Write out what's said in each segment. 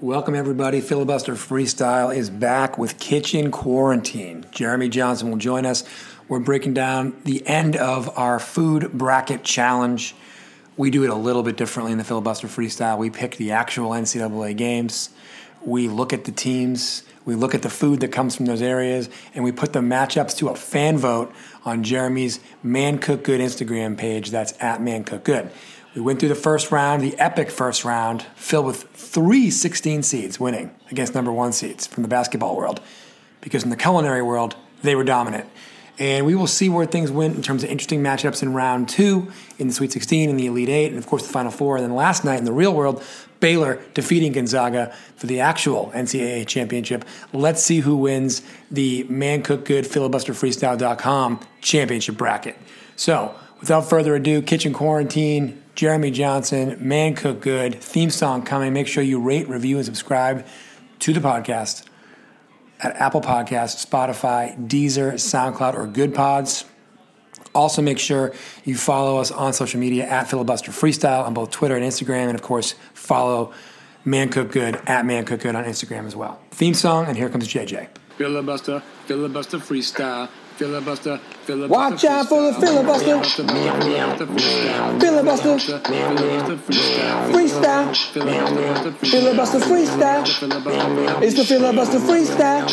Welcome, everybody. Filibuster Freestyle is back with Kitchen Quarantine. Jeremy Johnson will join us. We're breaking down the end of our food bracket challenge. We do it a little bit differently in the Filibuster Freestyle. We pick the actual NCAA games, we look at the teams, we look at the food that comes from those areas, and we put the matchups to a fan vote on Jeremy's Man Cook Good Instagram page. That's at Man Cook Good. We went through the first round, the epic first round, filled with three 16 seeds winning against number one seeds from the basketball world. Because in the culinary world, they were dominant. And we will see where things went in terms of interesting matchups in round two, in the Sweet 16, in the Elite Eight, and of course the Final Four. And then last night in the real world, Baylor defeating Gonzaga for the actual NCAA championship. Let's see who wins the Man Cook Good filibusterfreestyle.com championship bracket. So, without further ado, Kitchen Quarantine, Jeremy Johnson, Man Cook Good, theme song coming. Make sure you rate, review, and subscribe to the podcast at Apple Podcasts, Spotify, Deezer, SoundCloud, or Good Pods. Also, make sure you follow us on social media at Filibuster Freestyle on both Twitter and Instagram. And of course, follow Man Cook Good at Man Cook Good on Instagram as well. Theme song, and here comes JJ. Filibuster, filibuster freestyle. Filibuster, filibuster. Watch out for the filibuster. Filibuster. Freestyle. Filibuster freestyle. It's the filibuster freestyle.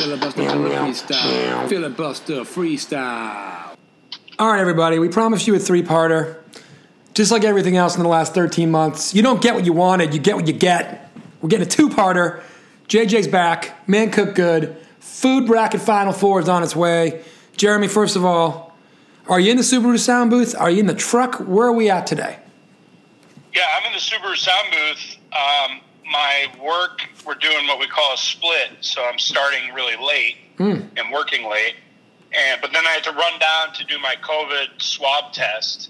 Filibuster, freestyle. All right, everybody, we promised you a three parter. Just like everything else in the last 13 months, you don't get what you wanted, you get what you get. We're getting a two parter. JJ's back, Man Cook Good, food bracket Final Four is on its way. Jeremy, first of all, are you in the Subaru sound booth? Are you in the truck? Where are we at today? Yeah, I'm in the Subaru sound booth. Um, my work, we're doing what we call a split, so I'm starting really late and working late. And but then I had to run down to do my COVID swab test.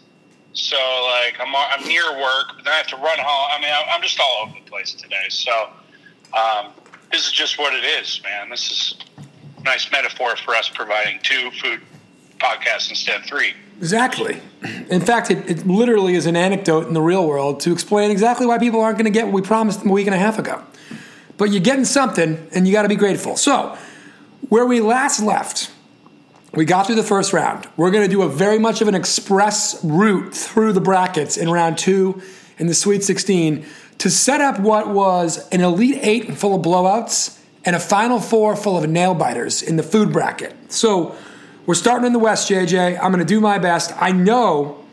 So like I'm I'm near work, but then I have to run home. I mean, I'm just all over the place today. So um, this is just what it is, man. This is nice metaphor for us providing two food podcasts instead of three. Exactly. In fact, it, it literally is an anecdote in the real world to explain exactly why people aren't going to get what we promised them a week and a half ago. But you're getting something, and you got to be grateful. So, where we last left, we got through the first round. We're going to do a very much of an express route through the brackets in round two in the Sweet 16 to set up what was an Elite Eight full of blowouts and a Final Four full of nail biters in the food bracket. So we're starting in the West, JJ. I'm going to do my best. I know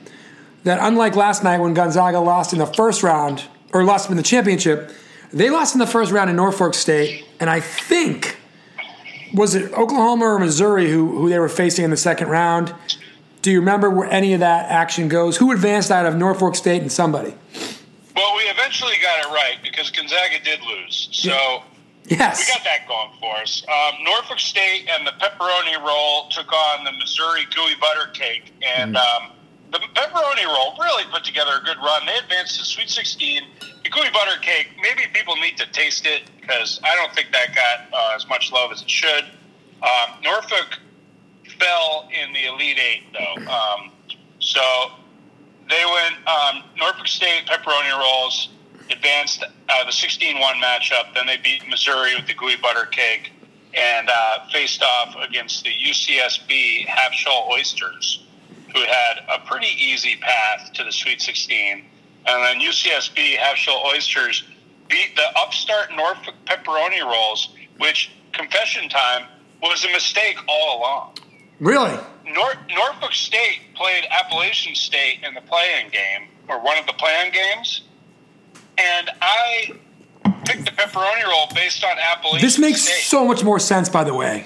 that unlike last night when Gonzaga lost in the first round, or lost in the championship, they lost in the first round in Norfolk State, and I think was it Oklahoma or Missouri who, who they were facing in the second round? Do you remember where any of that action goes? Who advanced out of Norfolk State and somebody? Well, we eventually got it right because Gonzaga did lose. So Yes. we got that going for us. Um, Norfolk State and the pepperoni roll took on the Missouri gooey butter cake, and um, the pepperoni roll really put together a good run. They advanced to Sweet 16. The gooey butter cake, maybe people need to taste it because I don't think that got uh, as much love as it should. Um, Norfolk fell in the Elite Eight, though. Um, so they went um, Norfolk State pepperoni rolls advanced uh, the 16-1 matchup. Then they beat Missouri with the gooey butter cake and uh, faced off against the UCSB half shell oysters, who had a pretty easy path to the Sweet 16. And then UCSB half shell oysters beat the upstart Norfolk pepperoni rolls, which confession time was a mistake all along. Really? Nor- Norfolk State played Appalachian State in the play-in game, or one of the play-in games, and I picked the pepperoni roll based on Appalachian This makes State. so much more sense, by the way.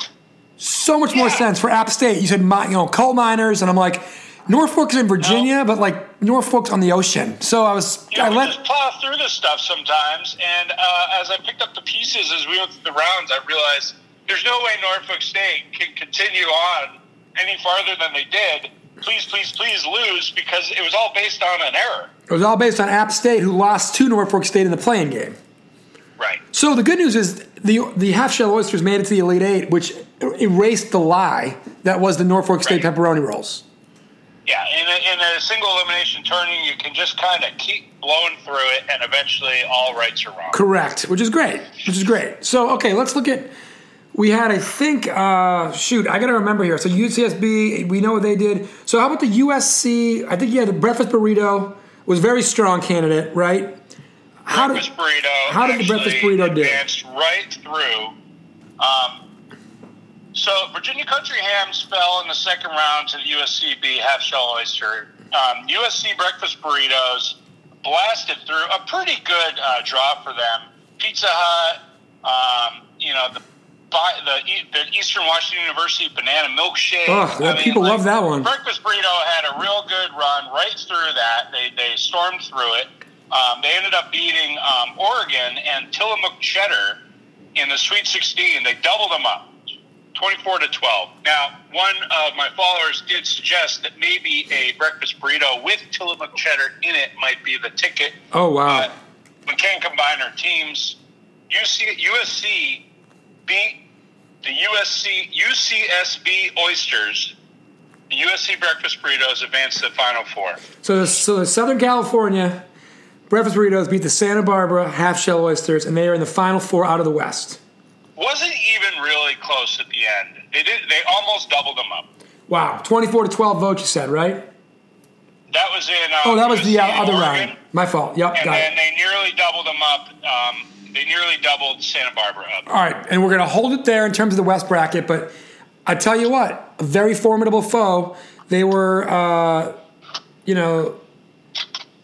So much more sense for App State. You said, you know, coal miners, and I'm like, Norfolk's in Virginia, but like Norfolk's on the ocean. So I was, You I we let, just plow through this stuff sometimes, and uh, as I picked up the pieces as we went through the rounds, I realized there's no way Norfolk State can continue on any farther than they did. Please, please, please lose because it was all based on an error. it was all based on App State, who lost to Norfolk State in the playing game. Right. So the good news is the the half shell oysters made it to the Elite Eight, which erased the lie that was the Norfolk State Right. pepperoni rolls. Yeah, in a, in a single elimination tourney, you can just kind of keep blowing through it, and eventually all rights are wrong. Correct, which is great. Which is great. So okay, let's look at. We had, I think, uh, shoot, I got to remember here. So UCSB, we know what they did. So how about the USC? I think you had the breakfast burrito was very strong candidate, right? How did breakfast burrito. how did the breakfast burrito do? Advanced right through. Um, so Virginia Country Hams fell in the second round to the USCB half shell oyster. Um, USC breakfast burritos blasted through a pretty good uh, draw for them. Pizza Hut, um, you know the. The, the Eastern Washington University banana milkshake. Ugh, yeah, people love that one. Breakfast burrito had a real good run right through that. They they stormed through it. Um, they ended up beating um, Oregon and Tillamook Cheddar in the Sweet 16. They doubled them up, 24 to 12. Now, one of my followers did suggest that maybe a breakfast burrito with Tillamook Cheddar in it might be the ticket. Oh wow! But we can't combine our teams. UC, USC beat the USC UCSB Oysters. The USC breakfast burritos advanced to the Final Four. So, the, so the Southern California breakfast burritos beat the Santa Barbara half shell oysters, and they are in the final four out of the West. Wasn't even really close at the end. They did. They almost doubled them up. Wow, twenty-four to twelve votes. You said right? That was in. Um, Oh, that was the uh, other Oregon, round. My fault. Yep, And got then it. they nearly doubled them up. Um, they nearly doubled Santa Barbara up. All right, and we're going to hold it there in terms of the West bracket. But I tell you what, a very formidable foe. They were, uh, you know,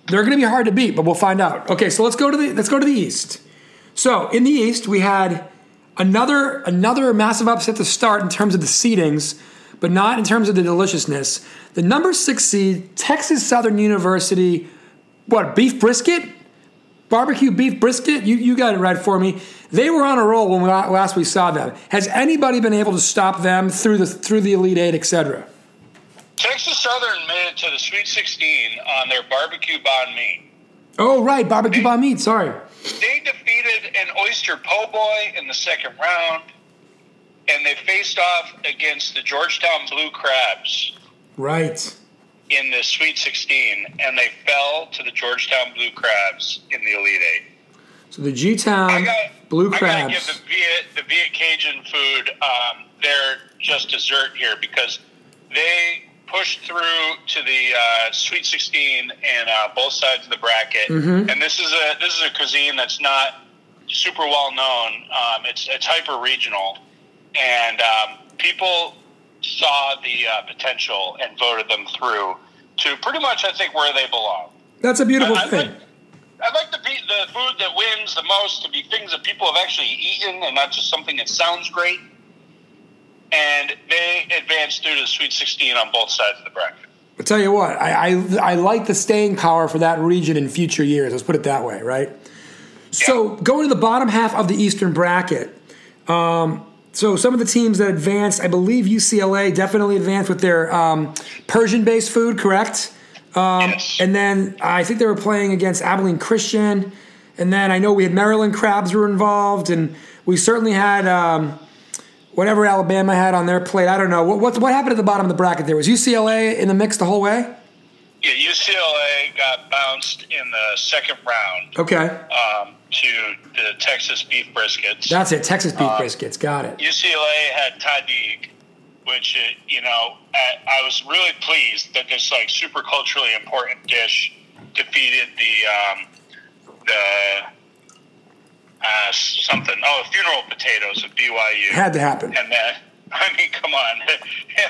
they're going to be hard to beat, but we'll find out. Okay, so let's go to the let's go to the East. So in the East, we had another another massive upset to start in terms of the seedings, but not in terms of the deliciousness. The number six seed, Texas Southern University, what beef brisket? Barbecue beef brisket. You you got it right for me. They were on a roll when we, last we saw them. Has anybody been able to stop them through the through the Elite Eight, etc.? Texas Southern made it to the Sweet 16 on their barbecue banh mi. Oh right, barbecue banh meat. Sorry. They defeated an oyster po' boy in the second round, and they faced off against the Georgetown Blue Crabs Right. In the Sweet 16, and they fell to the Georgetown Blue Crabs in the Elite Eight. So the G Town Blue Crabs. I gotta give the Viet, the Viet Cajun food um, their just dessert here because they pushed through to the uh, Sweet 16 and uh, both sides of the bracket. Mm-hmm. And this is a this is a cuisine that's not super well known. Um, it's it's hyper regional, and um, people saw the uh, potential and voted them through to pretty much I think where they belong. That's a beautiful I- thing. like, I'd like to be the food that wins the most to be things that people have actually eaten and not just something that sounds great. And they advanced through to the Sweet 16 on both sides of the bracket. I tell you what, I, I I like the staying power for that region in future years. Let's put it that way, right? So going to the bottom half of the Eastern bracket. Um, so some of the teams that advanced, I believe UCLA definitely advanced with their um, Persian-based food, correct? Um, Yes. And then I think they were playing against Abilene Christian. And then I know we had Maryland Crabs were involved, and we certainly had um, whatever Alabama had on their plate. I don't know what what, what happened at the bottom of the bracket. There was UCLA in the mix the whole way. Yeah, UCLA got bounced in the second round Okay, um, to the Texas beef briskets. that's it. Texas beef briskets. Got it. UCLA had Tahdig, which uh, you know I, I was really pleased that this like super culturally important dish defeated the um, the uh, something oh funeral potatoes of BYU. It Had to happen. And then I mean, come on, it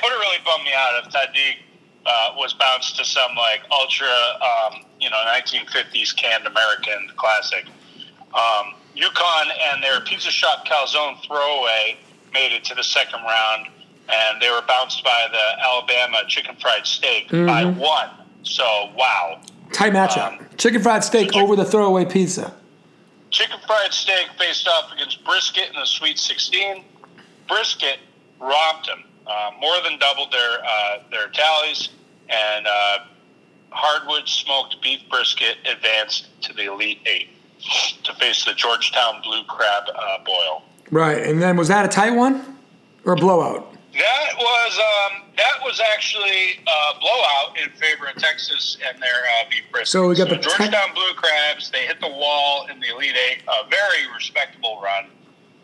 would have really bummed me out if Tahdig uh, was bounced to some like ultra um, you know 1950s canned American classic. Um, UConn and their pizza shop calzone throwaway made it to the second round, and they were bounced by the Alabama chicken fried steak by one. So wow, Tight matchup. Um, Chicken fried steak over the throwaway pizza. chicken fried steak faced off against brisket in the Sweet 16. Brisket romped them, uh, more than doubled their uh, their tallies, and uh, hardwood smoked beef brisket advanced to the Elite Eight to face the Georgetown Blue Crab uh, Boil. Right, and then was that a tight one or a blowout? That was um, that was actually a blowout in favor of Texas and their uh, beef brisket. So we got the Tex- Georgetown Blue Crabs. They hit the wall in the Elite Eight. A very respectable run,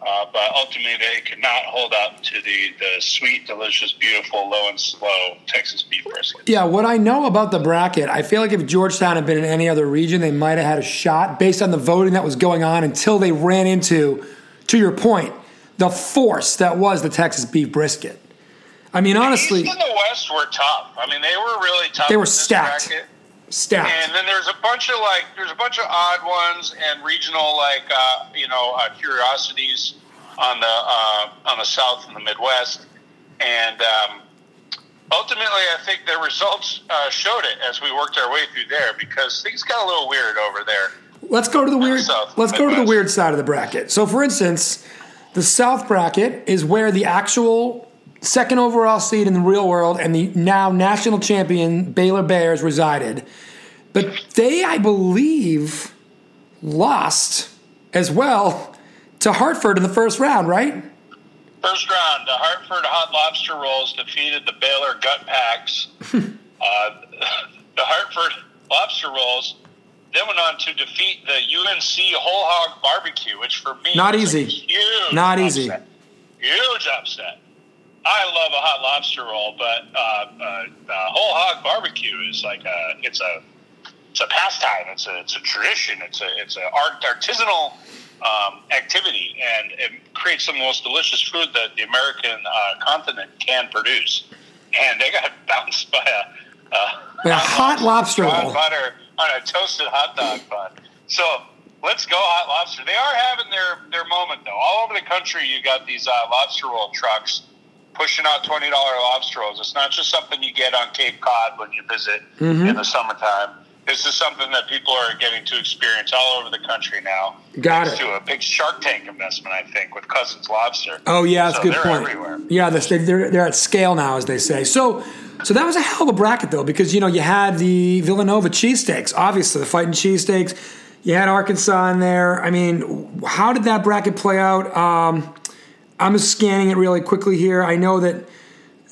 uh, but ultimately they could not hold up to the the sweet, delicious, beautiful, low and slow Texas beef brisket. Yeah, what I know about the bracket, I feel like if Georgetown had been in any other region, they might have had a shot based on the voting that was going on until they ran into, to your point, the force that was the Texas beef brisket. I mean, honestly, the East and the West were tough. I mean, they were really tough. They were stacked. bracket. Stacked. And then there's a bunch of like there's a bunch of odd ones and regional like uh, you know uh, curiosities on the uh, on the South and the Midwest, and um, ultimately I think the results uh, showed it as we worked our way through there because things got a little weird over there. Let's go to the weird. South, Let's go to the weird side of the bracket. So, for instance, the South bracket is where the actual second overall seed in the real world and the now national champion Baylor Bears resided. But they, I believe, lost as well to Hartford in the first round, right? First round, the Hartford Hot Lobster Rolls defeated the Baylor Gut Paks. uh, the Hartford Lobster Rolls then went on to defeat the UNC Whole Hog Barbecue, which for me Not easy. huge Not easy. Huge upset. I love a hot lobster roll, but uh, uh, uh, whole hog barbecue is like a it's a it's a pastime. It's a it's a tradition. It's a it's a art artisanal um, activity, and it creates some of the most delicious food that the American uh, continent can produce. And they got bounced by a, a, A hot lobster on roll. butter on a toasted hot dog bun. So let's go hot lobster. They are having their their moment though. All over the country, you got these uh, lobster roll trucks pushing out twenty dollar lobster rolls. It's not just something you get on Cape Cod when you visit Mm-hmm. in the summertime. This is something that people are getting to experience all over the country now. Got it. To a big Shark Tank investment, I think, with Cousins Lobster. Oh yeah, that's So a good they're point. everywhere. Yeah, they're they're at scale now, as they say. So, so that was a hell of a bracket though, because you know you had the Villanova cheesesteaks, obviously the fighting cheesesteaks. You had Arkansas in there. I mean, how did that bracket play out? Um, I'm just scanning it really quickly here. I know that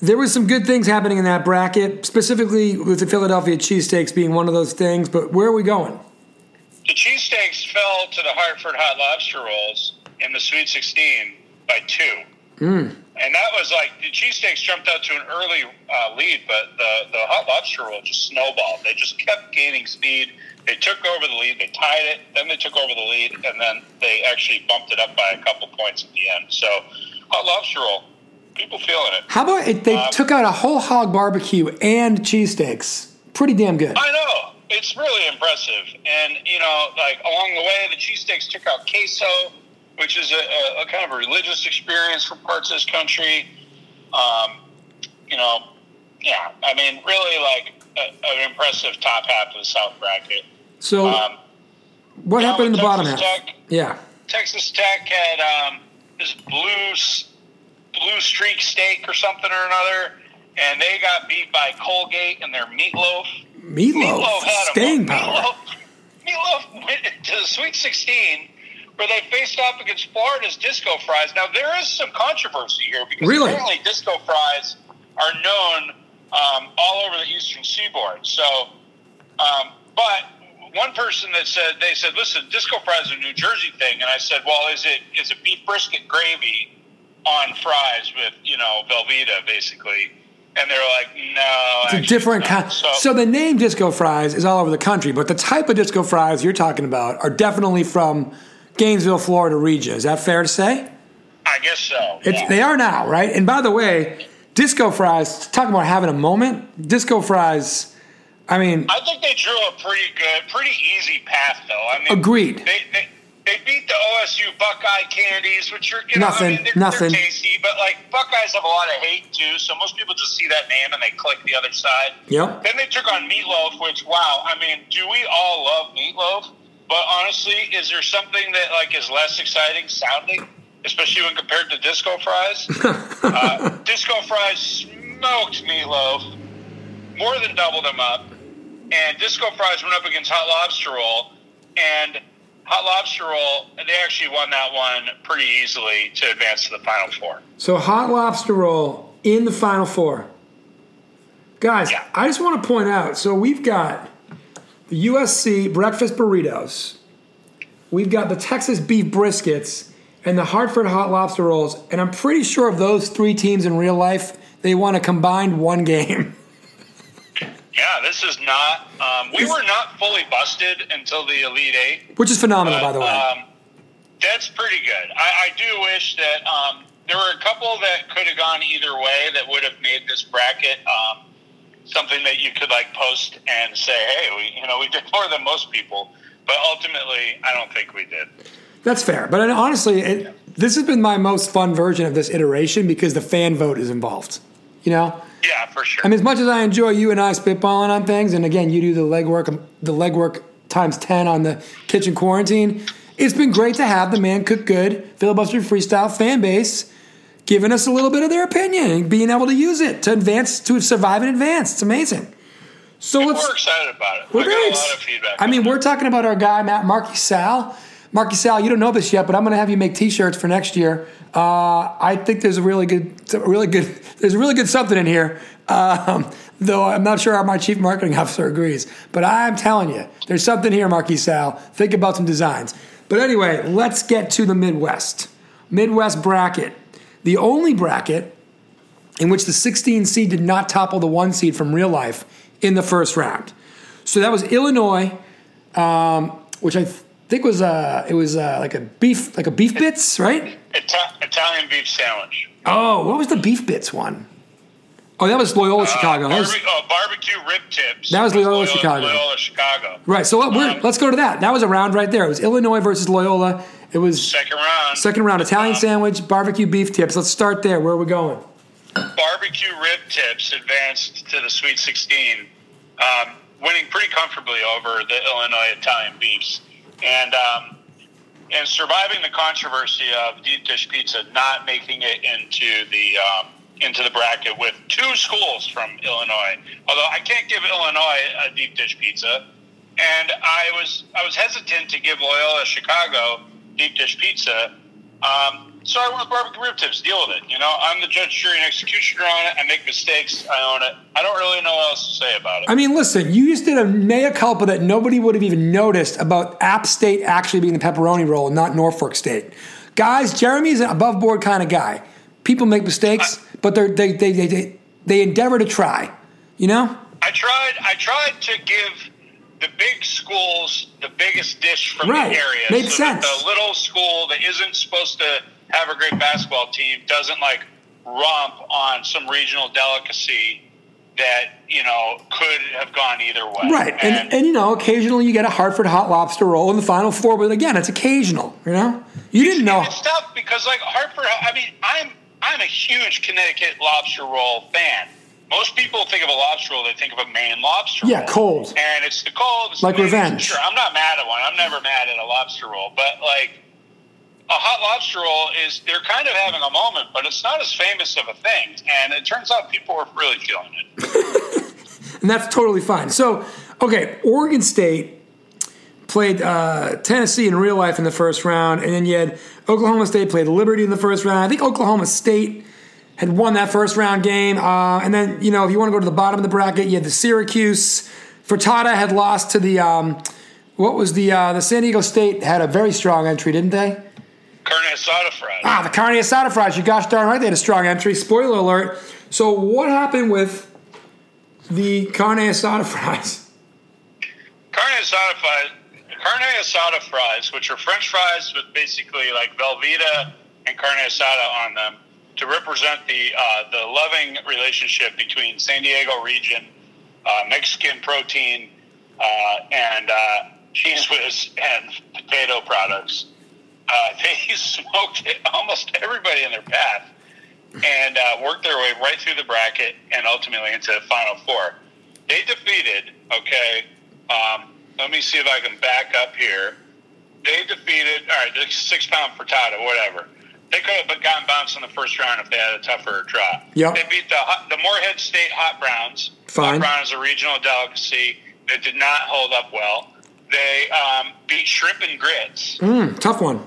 there was some good things happening in that bracket, specifically with the Philadelphia cheesesteaks being one of those things. But where are we going? The cheesesteaks fell to the Hartford Hot Lobster Rolls in the Sweet 16 by two. Hmm. And that was like the cheesesteaks jumped out to an early uh, lead, but the, the Hot Lobster Roll just snowballed. They just kept gaining speed. They took over the lead, they tied it, then they took over the lead, and then they actually bumped it up by a couple points at the end. So, Hot Lobster Roll, people feeling it. How about it? They Um, took out a whole hog barbecue and cheesesteaks. Pretty damn good. I know. It's really impressive. And, you know, like along the way, the cheesesteaks took out queso, which is a, a, a kind of a religious experience for parts of this country. Um, you know, yeah, I mean, really like a, an impressive top half of the South bracket. So, Um, what happened in the with bottom half? Texas Tech, Yeah. Texas Tech had um, this blue blue streak steak or something or another, and they got beat by Colgate and their meatloaf. Meatloaf, Meatloaf had staying mo- power. Meatloaf, Meatloaf went to the Sweet 16 where they faced off against Florida's Disco Fries. Now, there is some controversy here because Really? apparently Disco Fries are known um, all over the Eastern Seaboard. So, um, but one person that said, they said, listen, Disco Fries is a New Jersey thing. And I said, well, is it is it beef brisket gravy on fries with, you know, Velveeta, basically? And they're like, no. It's a different it's kind. not." So, the name disco fries is all over the country, but the type of disco fries you're talking about are definitely from Gainesville, Florida region. Is that fair to say? I guess so. It's, yeah. They are now, right? And by the way, disco fries. Talking about having a moment, disco fries. I mean, I think they drew a pretty good, pretty easy path, though. I mean, Agreed. They, they, they beat the OSU Buckeye Candies, which are you know, Nothing, I mean, they're, nothing. they're tasty, but like Buckeyes have a lot of hate too. So most people just see that name and they click the other side. Yep. Then they took on Meatloaf, which wow, I mean, do we all love Meatloaf? But honestly, is there something that like is less exciting sounding, especially when compared to Disco Fries? uh, Disco Fries smoked Meatloaf, more than doubled them up, and Disco Fries went up against Hot Lobster Roll, and Hot Lobster Roll they actually won that one pretty easily to advance to the Final Four. so hot lobster roll in the Final Four. Guys, Yeah. I just want to point out so we've got the USC breakfast burritos, we've got the Texas beef briskets, and the Hartford hot lobster rolls. And I'm pretty sure of those three teams in real life, they want to combine one game. Yeah, this is not. Um, we were not fully busted until the Elite Eight. Which is phenomenal, by the way. Um, that's pretty good. I, I do wish that um, there were a couple that could have gone either way that would have made this bracket um, something that you could like post and say, "Hey, we you know we did more than most people." But ultimately, I don't think we did. That's fair. But uh, honestly, it, this has been my most fun version of this iteration because the fan vote is involved. You know? Yeah, for sure. I mean, as much as I enjoy you and I spitballing on things, and again, you do the legwork, um, the legwork times ten on the kitchen quarantine. It's been great to have the man cook good filibuster freestyle fan base giving us a little bit of their opinion and being able to use it to advance, to survive and advance. It's amazing. So let's. we're excited about it. We're very a lot of feedback. I mean, we're talking about our guy Matt Marky Sal. Marky Sal, you don't know this yet, but I'm going to have you make T-shirts for next year. Uh, I think there's a really good, really good, there's a really good something in here. Um, though I'm not sure my chief marketing officer agrees, but I'm telling you, there's something here, Marky Sal. Think about some designs. But anyway, let's get to the Midwest. Midwest bracket, the only bracket in which the 16 seed did not topple the one seed from real life in the first round. So that was Illinois, um, which I th- think was uh, it was uh, like a beef like a beef bits, right? Ita- Italian beef sandwich. Oh, what was the beef bits one? Oh, that was Loyola Chicago. That was- Barbe- oh, barbecue rib tips. That was Loyola Chicago. Loyola Chicago. right. So Um, let's go to that. That was a round right there. It was Illinois versus Loyola. It was Second round. second round Italian Um, sandwich, barbecue beef tips. Let's start there. Where are we going? barbecue rib tips advanced to the Sweet 16, um, winning pretty comfortably over the Illinois Italian beefs, and um, and surviving the controversy of deep dish pizza not making it into the um, into the bracket with two schools from Illinois. Although I can't give Illinois a deep dish pizza, and I was I was hesitant to give Loyola Chicago deep dish pizza. Um, so I with barbecue rib tips. Deal with it. You know, I'm the judge, jury, and executioner on it. I make mistakes. I own it. I don't really know what else to say about it. I mean, listen, you just did a mea culpa that nobody would have even noticed about App State actually being the pepperoni roll, and not Norfolk State. Guys, Jeremy's an above board kind of guy. People make mistakes, but they're, they, they, they, they, they endeavor to try. You know? I tried. I tried to give the big schools the biggest dish from Right. the area. Makes so sense. the little school that isn't supposed to have a great basketball team doesn't like romp on some regional delicacy that you know could have gone either way. Right. And, and, you know, occasionally you get a Hartford hot lobster roll in the final four, but again, it's occasional, you know? You didn't know. It's tough because like Hartford. I mean, I'm I'm a huge Connecticut lobster roll fan. Most people think of a lobster roll, they think of a Maine lobster Yeah, roll. cold. And it's the cold. It's Like the- revenge. Sure, I'm not mad at one. I'm never mad at a lobster roll. But like a hot lobster roll is they're kind of having a moment, but it's not as famous of a thing. And it turns out people are really feeling it. and that's totally fine. So, okay, Oregon State played uh, Tennessee in real life in the first round, and then you had Oklahoma State played Liberty in the first round. I think Oklahoma State had won that first round game, uh, and then you know if you want to go to the bottom of the bracket, you had the Syracuse. frittata had lost to the um, what was the uh, the San Diego State had a very strong entry, didn't they? Carne asada fries. Ah, the Carne Asada fries. You gosh darn right they had a strong entry. Spoiler alert. So what happened with the Carne Asada fries? Carne asada fries, carne asada fries, which are French fries with basically like Velveeta and carne asada on them, to represent the uh, the loving relationship between San Diego region, uh, Mexican protein, uh, and uh, cheese whiz and potato products. Uh, they smoked almost everybody in their path and worked their way right through the bracket and ultimately into the final four. They defeated, okay, um, let me see if I can back up here. They defeated, all right, six pound frittata, whatever. They could have gotten bounced in the first round if they had a tougher draw. Yep. They beat the the Morehead State Hot Browns. Fine. Hot Brown is a regional delicacy that did not hold up well. They um, beat Shrimp and Grits. Mm, tough one.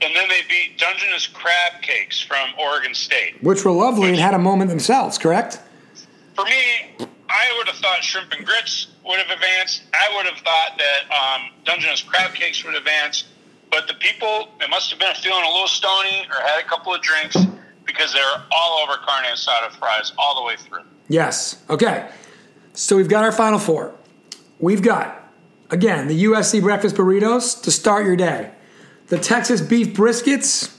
and then they beat Dungeness Crab Cakes from Oregon State. Which were lovely and had a moment themselves, correct? For me, I would have thought Shrimp and Grits would have advanced. I would have thought that um, Dungeness Crab Cakes would advance. But the people, they must have been feeling a little stony or had a couple of drinks because they're all over carne asada fries all the way through. Yes. Okay. So we've got our final four. We've got, again, the USC breakfast burritos to start your day, the Texas beef briskets,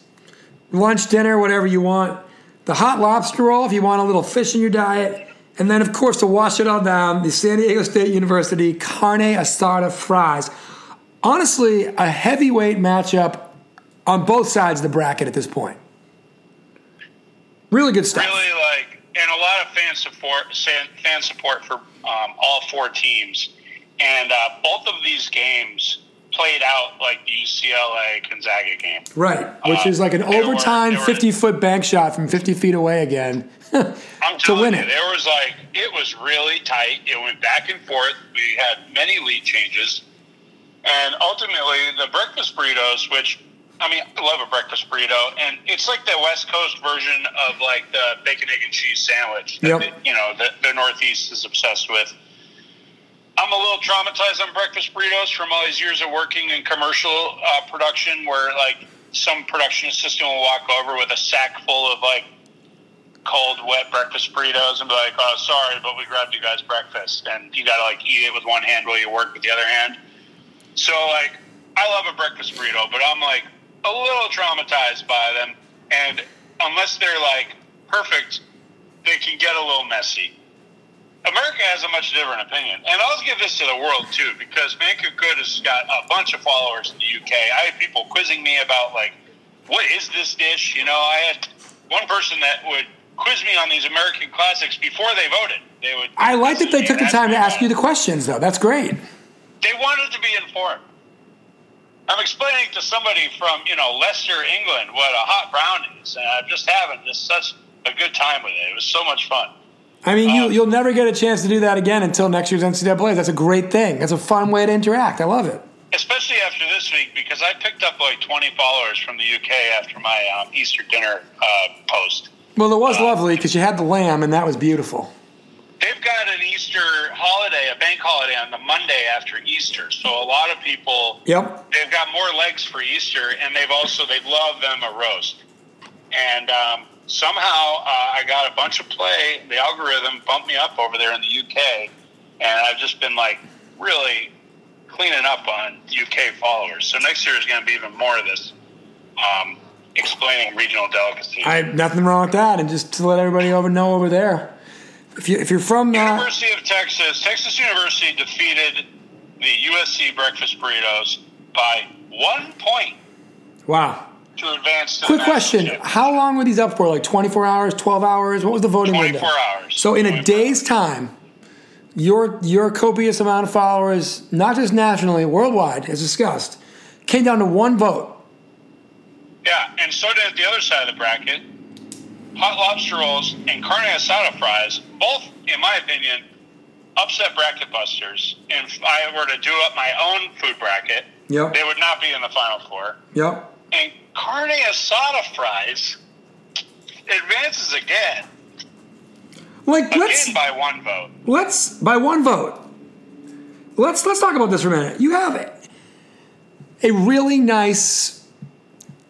lunch, dinner, whatever you want, the hot lobster roll if you want a little fish in your diet, and then, of course, to wash it all down, the San Diego State University carne asada fries. Honestly, a heavyweight matchup on both sides of the bracket at this point. Really good stuff. Really like, and a lot of fan support, fan support for um, all four teams. And uh, both of these games played out like the UCLA Gonzaga game. Right, which Uh, is like an were- overtime they were- 50 foot bank shot from 50 feet away again I'm to win you, it. there was like it was really tight. It went back and forth. We had many lead changes, and ultimately the breakfast burritos, which I mean, I love a breakfast burrito, and it's like the West Coast version of like the bacon, egg, and cheese sandwich. That Yep. the, you know, the, the Northeast is obsessed with. I'm a little traumatized on breakfast burritos from all these years of working in commercial uh, production, where like some production assistant will walk over with a sack full of like cold, wet breakfast burritos and be like, "Oh, sorry, but we grabbed you guys breakfast," and you got to like eat it with one hand while you work with the other hand. So like, I love a breakfast burrito, but I'm like a little traumatized by them, and unless they're like perfect, they can get a little messy. America has a much different opinion, and I'll give this to the world too, because Man Cook Good has got a bunch of followers in the UK. I had people quizzing me about like, what is this dish? You know, I had one person that would quiz me on these American classics before they voted. They would. I like that they took the time to ask you the questions, though. That's great. They wanted to be informed. I'm explaining to somebody from you know Leicester, England, what a hot brown is, and I'm just having just such a good time with it. It was so much fun. I mean, you, Um, you'll never get a chance to do that again until next year's NCAA. That's a great thing. That's a fun way to interact. I love it. especially after this week because I picked up like 20 followers from the UK after my um, Easter dinner uh, post. Well, it was lovely because you had the lamb, and that was beautiful. They've got an Easter holiday, a bank holiday on the Monday after Easter, so a lot of people Yep. they've got more legs for Easter, and they've also they love them a roast. And um, somehow uh, I got a bunch of play. The algorithm bumped me up over there in the UK, and I've just been like really cleaning up on UK followers. So next year is going to be even more of this, um, explaining regional delicacies. I nothing wrong with that, and just to let everybody over know over there, if you if you're from uh, University of Texas, Texas University defeated the USC breakfast burritos by one point wow. to advance to Quick question: How long were these up for? Like 24 hours, 12 hours? What was the voting window? 24 hours. So in a day's time, your your copious amount of followers, not just nationally, worldwide, as discussed, came down to one vote. Yeah, and so did the other side of the bracket. Hot lobster rolls and carne asada fries, both, in my opinion, upset bracket busters. And if I were to do up my own food bracket, Yep. they would not be in the final four. Yep. And carne asada fries advances again, Like let's by one vote. let's by one vote. Let's let's talk about this for a minute. You have a, a really nice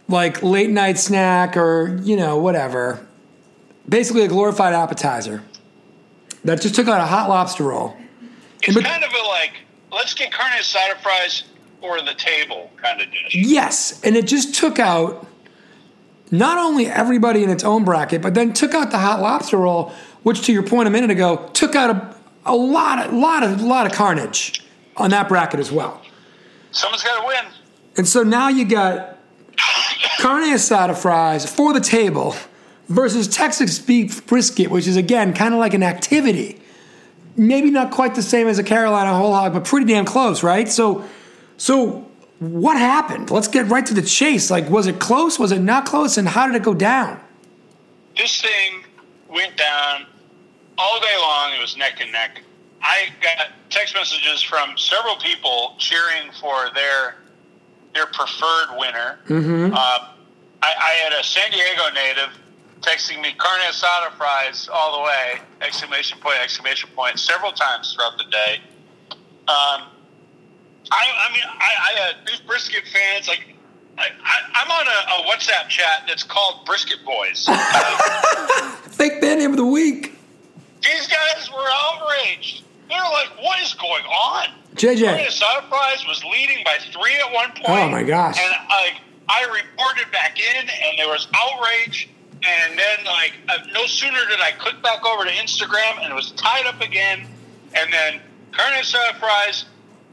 like late night snack or you know whatever. Basically a glorified appetizer that just took out a hot lobster roll. It's But- kind of a like, let's get carne asada fries for the table kind of dish. Yes, and it just took out not only everybody in its own bracket, but then took out the hot lobster roll, which, to your point a minute ago, took out a, a lot, of, lot of, lot of carnage on that bracket as well. Someone's got to win. And so now you got carne asada fries for the table versus Texas beef brisket, which is again kind of like an activity. Maybe not quite the same as a Carolina whole hog, but pretty damn close, right? So, so what happened? Let's get right to the chase. Like, was it close? Was it not close? And how did it go down? This thing went down all day long. It was neck and neck. I got text messages from several people cheering for their their preferred winner. Mm-hmm. Uh, I, I had a San Diego native texting me carne asada fries all the way! Exclamation point! Exclamation point! Several times throughout the day. Um, I, I mean, I, I had beef brisket fans like. I, I, I'm on a, a WhatsApp chat that's called Brisket Boys. Fake band name of the week. These guys were outraged. They're like, "What is going on?" JJ. Carne asada fries was leading by three at one point. Oh, my gosh. And like, I reported back in, and there was outrage. And then, like, uh, no sooner did I click back over to Instagram, and it was tied up again. And then carne asada fries.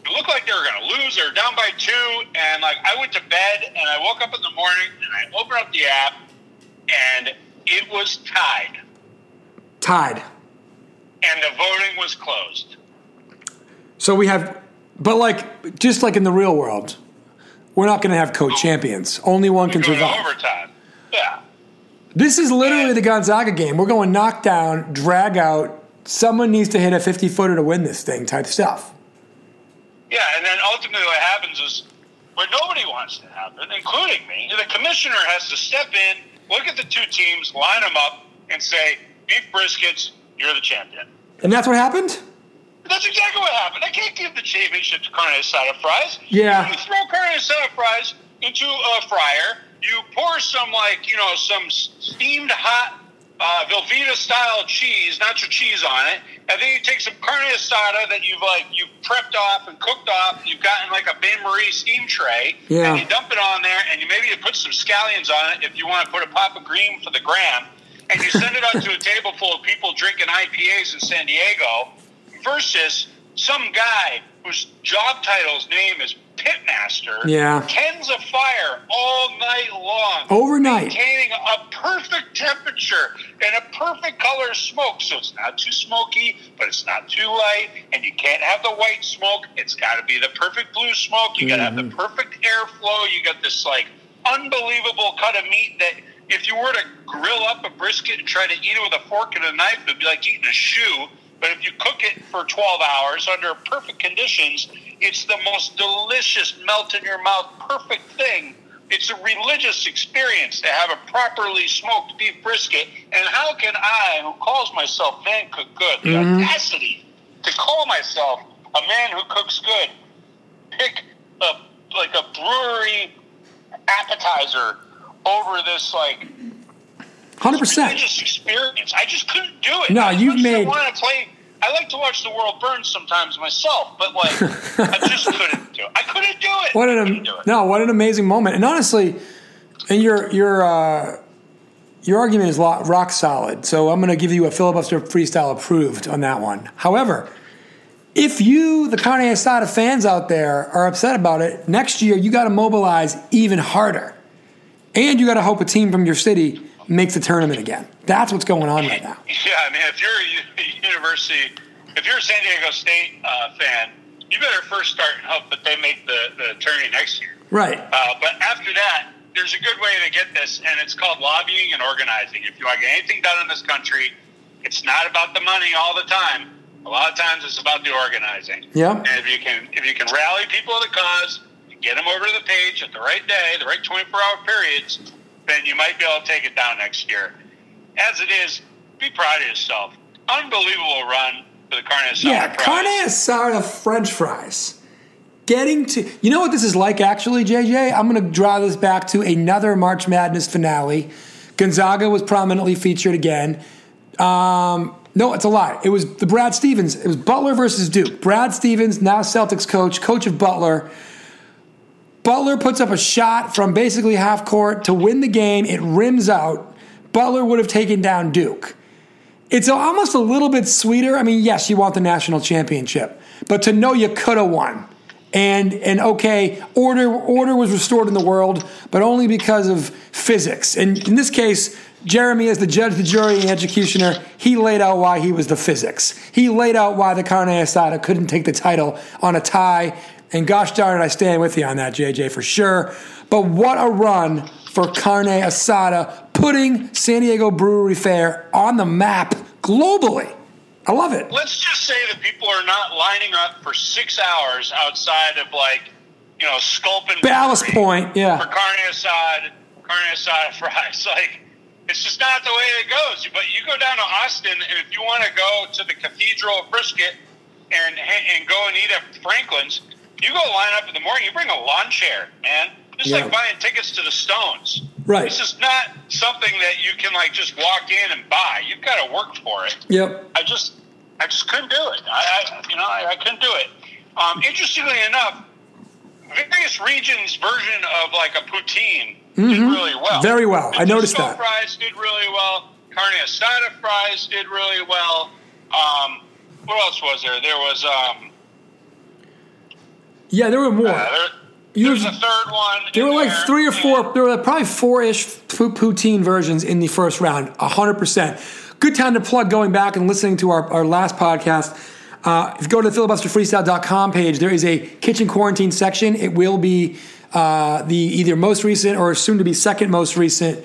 It looked like they were going to lose. They were down by two, and like I went to bed, and I woke up in the morning, and I opened up the app, and it was tied, Tied. and the voting was closed. So we have, but like, just like in the real world, we're not going to have co-champions. Only one can survive. overtime. Yeah. This is literally the Gonzaga game. We're going knockdown, drag out. Someone needs to hit a 50 footer to win this thing type stuff. Yeah, and then ultimately what happens is what nobody wants to happen, including me, the commissioner has to step in, look at the two teams, line them up, and say, beef briskets, you're the champion. And that's what happened? That's exactly what happened. I can't give the championship to carne asada fries. Yeah. You throw carne asada fries into a fryer. You pour some like you know some steamed hot uh, Velveeta style cheese, nacho cheese on it, and then you take some carne asada that you've like you've prepped off and cooked off. You've gotten like a bain marie steam tray, Yeah. and you dump it on there, and you maybe you put some scallions on it if you want to put a pop of green for the gram, and you send it out to a table full of people drinking IPAs in San Diego versus some guy whose job title's name is Yeah. tends of fire all night long. Overnight. maintaining a perfect temperature and a perfect color of smoke. So it's not too smoky but it's not too light. And you can't have the white smoke. It's got to be the perfect blue smoke. You got to have the mm-hmm. perfect airflow. You got this like unbelievable cut of meat that if you were to grill up a brisket and try to eat it with a fork and a knife it'd be like eating a shoe but if you cook it for 12 hours under perfect conditions, it's the most delicious, melt in your mouth, perfect thing. It's a religious experience to have a properly smoked beef brisket. And how can I, who calls myself man cook good, the mm-hmm. audacity to call myself a man who cooks good, pick a like a brewery appetizer over this like 100%. religious experience. I just couldn't do it. No, you've made- I want to play. I like to watch the world burn sometimes myself, but like I just couldn't do it. I couldn't do it. What an do it. no! What an amazing moment! And honestly, and your your uh, your argument is rock solid. So I'm going to give you a filibuster freestyle approved on that one. However, if you, the carne asada fans out there, are upset about it, next year you got to mobilize even harder, and you got to hope a team from your city makes the tournament again. That's what's going on right now. Yeah, I mean, if you're a university, if you're a San Diego State uh, fan, you better first start and hope that they make the, the tourney next year. Right. Uh, but after that, there's a good way to get this, and it's called lobbying and organizing. If you want to get anything done in this country, it's not about the money all the time. A lot of times, it's about the organizing. Yeah. And if you can, if you can rally people to the cause, and get them over to the page at the right day, the right 24-hour periods, then you might be able to take it down next year. As it is, be proud of yourself. Unbelievable run for the carne asada. Yeah, prize. carne asada French fries. Getting to, you know what this is like actually, JJ? I'm going to draw this back to another March Madness finale. Gonzaga was prominently featured again. Um, no, it's a lie. It was the Brad Stevens. It was Butler versus Duke. Brad Stevens, now Celtics coach, coach of Butler. Butler puts up a shot from basically half court to win the game. It rims out. Butler would have taken down Duke. It's almost a little bit sweeter. I mean, yes, you want the national championship, but to know you could have won. And and okay, order order was restored in the world, but only because of physics. And in this case, Jeremy, as the judge, the jury, and executioner, he laid out why he was the physics. He laid out why the carne asada couldn't take the title on a tie. And gosh darn it, I stand with you on that, JJ, for sure. But what a run for carne asada, putting San Diego Brewery Fare on the map globally. I love it. let's just say that people are not lining up for six hours outside of like you know, Sculpin. Ballast Point, yeah. For carne asada, carne asad fries. Like, it's just not the way it goes. But you go down to Austin, and if you want to go to the Cathedral of Brisket and and go and eat at Franklin's, you go line up in the morning. You bring a lawn chair, man. Just Yeah. like buying tickets to the Stones. Right. This is not something that you can like just walk in and buy. You've got to work for it. Yep. I just, I just couldn't do it. I, I you know, I, I couldn't do it. Um, interestingly enough, various regions' version of like a poutine did really well. Mm-hmm. Very well. I noticed that. fries did really well. Carne asada fries did really well. Um, what else was there? There was um, Yeah, there were more. uh, there, there was a third one. There were like there, three or four. There were probably four-ish pu- poutine versions in the first round. hundred percent. Good time to plug going back and listening to our, our last podcast. Uh, if you go to the filibusterfreestyle.com page, there is a kitchen quarantine section. It will be uh, the either most recent or soon to be second most recent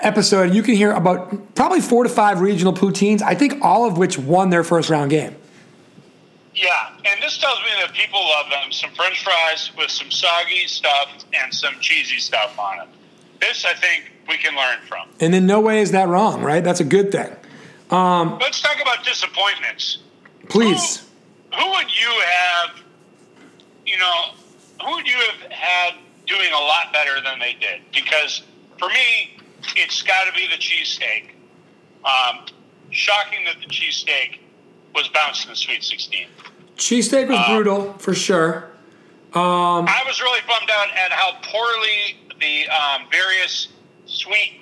episode. You can hear about probably four to five regional poutines. I think all of which won their first round game. Yeah, and this tells me that people love them. Some French fries with some soggy stuff and some cheesy stuff on it. This, I think, we can learn from. And in no way is that wrong, right? That's a good thing. Um, Let's talk about disappointments. Please. Who, who would you have, you know, who would you have had doing a lot better than they did? Because for me, it's got to be the cheesesteak. Um, shocking that the cheesesteak was bounced in the Sweet 16. Cheesesteak was brutal for sure. I was really bummed out at how poorly the um, various sweet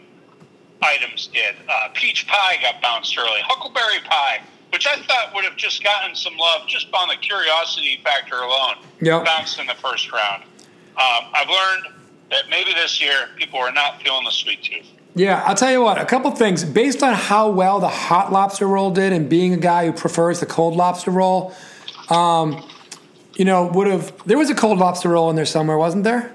items did. Uh, peach pie got bounced early. Huckleberry pie, which I thought would have just gotten some love just on the curiosity factor alone, Yep. bounced in the first round. Um, I've learned that maybe this year people are not feeling the sweet tooth. Yeah, I'll tell you what, a couple things. Based on how well the hot lobster roll did and being a guy who prefers the cold lobster roll, um, you know, would have there was a cold lobster roll in there somewhere, wasn't there?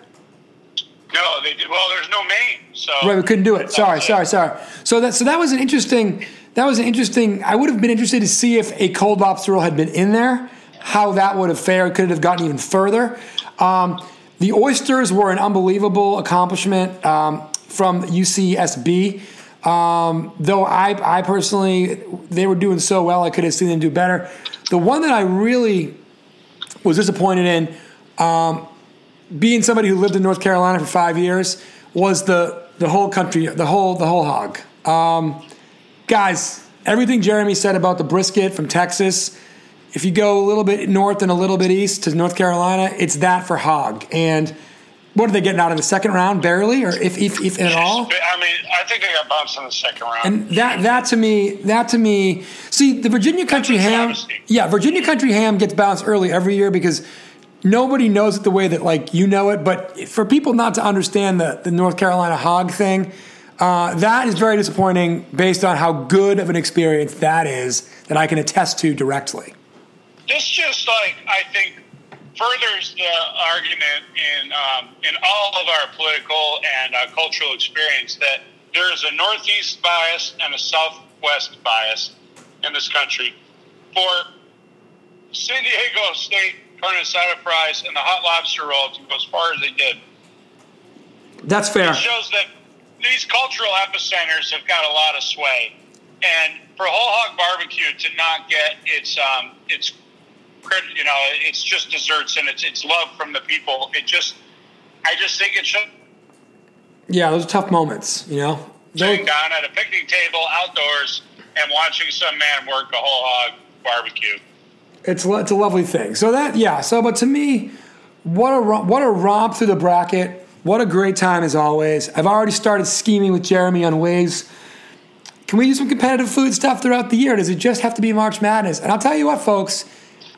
No, they did. Well, there's no Maine, so Right, we couldn't do it. Sorry, sorry, sorry. So that so that was an interesting that was an interesting I would have been interested to see if a cold lobster roll had been in there, how that would have fared, could it have gotten even further. Um, the oysters were an unbelievable accomplishment um, from UCSB. Um, though I, I personally, they were doing so well, I could have seen them do better. The one that I really was disappointed in, um, being somebody who lived in North Carolina for five years, was the the whole country, the whole the whole hog. Um, guys, everything Jeremy said about the brisket from Texas. If you go a little bit north and a little bit east to North Carolina, it's that for hog. And what are they getting out of the second round? Barely, or if if, if at all? I mean, I think they got bounced in the second round. And that that to me, that to me, see the Virginia country ham. Yeah, Virginia country ham gets bounced early every year because nobody knows it the way that like you know it. But for people not to understand the the North Carolina hog thing, uh, that is very disappointing based on how good of an experience that is that I can attest to directly. this just like I think furthers the argument in um, in all of our political and uh, cultural experience that there is a northeast bias and a southwest bias in this country. For San Diego State carne asada fries and the hot lobster roll to go as far as they did, That's fair. it shows that these cultural epicenters have got a lot of sway. And for whole hog barbecue to not get its um, its you know, it's just desserts and it's it's love from the people. It just, I just think it should Yeah, those are tough moments. You know, sitting down at a picnic table outdoors and watching some man work a whole hog barbecue. It's it's a lovely thing. So that yeah. So but to me, what a what a romp through the bracket. What a great time as always. I've already started scheming with Jeremy on ways. Can we do some competitive food stuff throughout the year? Does it just have to be March Madness? And I'll tell you what, folks.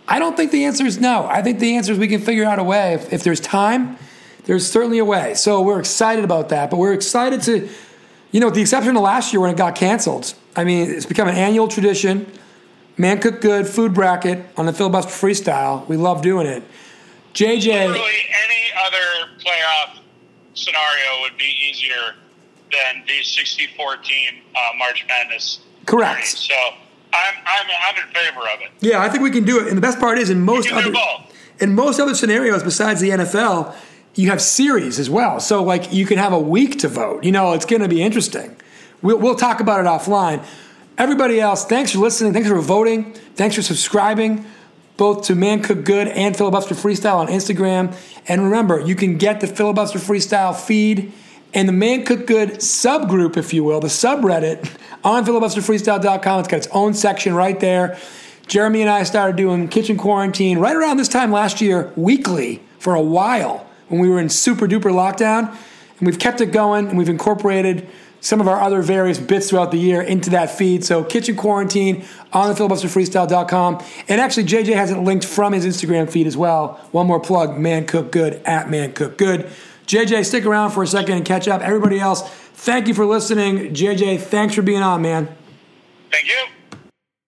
I don't think the answer is no. I think the answer is we can figure out a way. If, if there's time, there's certainly a way. So we're excited about that. But we're excited to, you know, with the exception of last year when it got canceled. I mean, it's become an annual tradition. Man Cook Good food bracket on the filibuster freestyle. We love doing it. JJ, Literally any other playoff scenario would be easier than the 64 team uh, March Madness. Correct. So I'm, I'm, I'm in favor of it. yeah, I think we can do it. And the best part is, in most other in most other scenarios besides the NFL, you have series as well. So like you can have a week to vote. You know, it's going to be interesting. We'll, we'll talk about it offline. Everybody else, thanks for listening. Thanks for voting. Thanks for subscribing both to Man Cook Good and Filibuster Freestyle on Instagram. And remember, you can get the Filibuster Freestyle feed and the Man Cook Good subgroup, if you will, the subreddit on filibusterfreestyle.com. It's got its own section right there. Jeremy and I started doing kitchen quarantine right around this time last year, weekly for a while when we were in super duper lockdown. And we've kept it going and we've incorporated some of our other various bits throughout the year into that feed. So kitchen quarantine on the filibusterfreestyle.com. And actually, JJ has it linked from his Instagram feed as well. One more plug, Man Cook Good at Man Cook Good. JJ, stick around for a second and catch up. Everybody else, thank you for listening. JJ, thanks for being on, man. Thank you.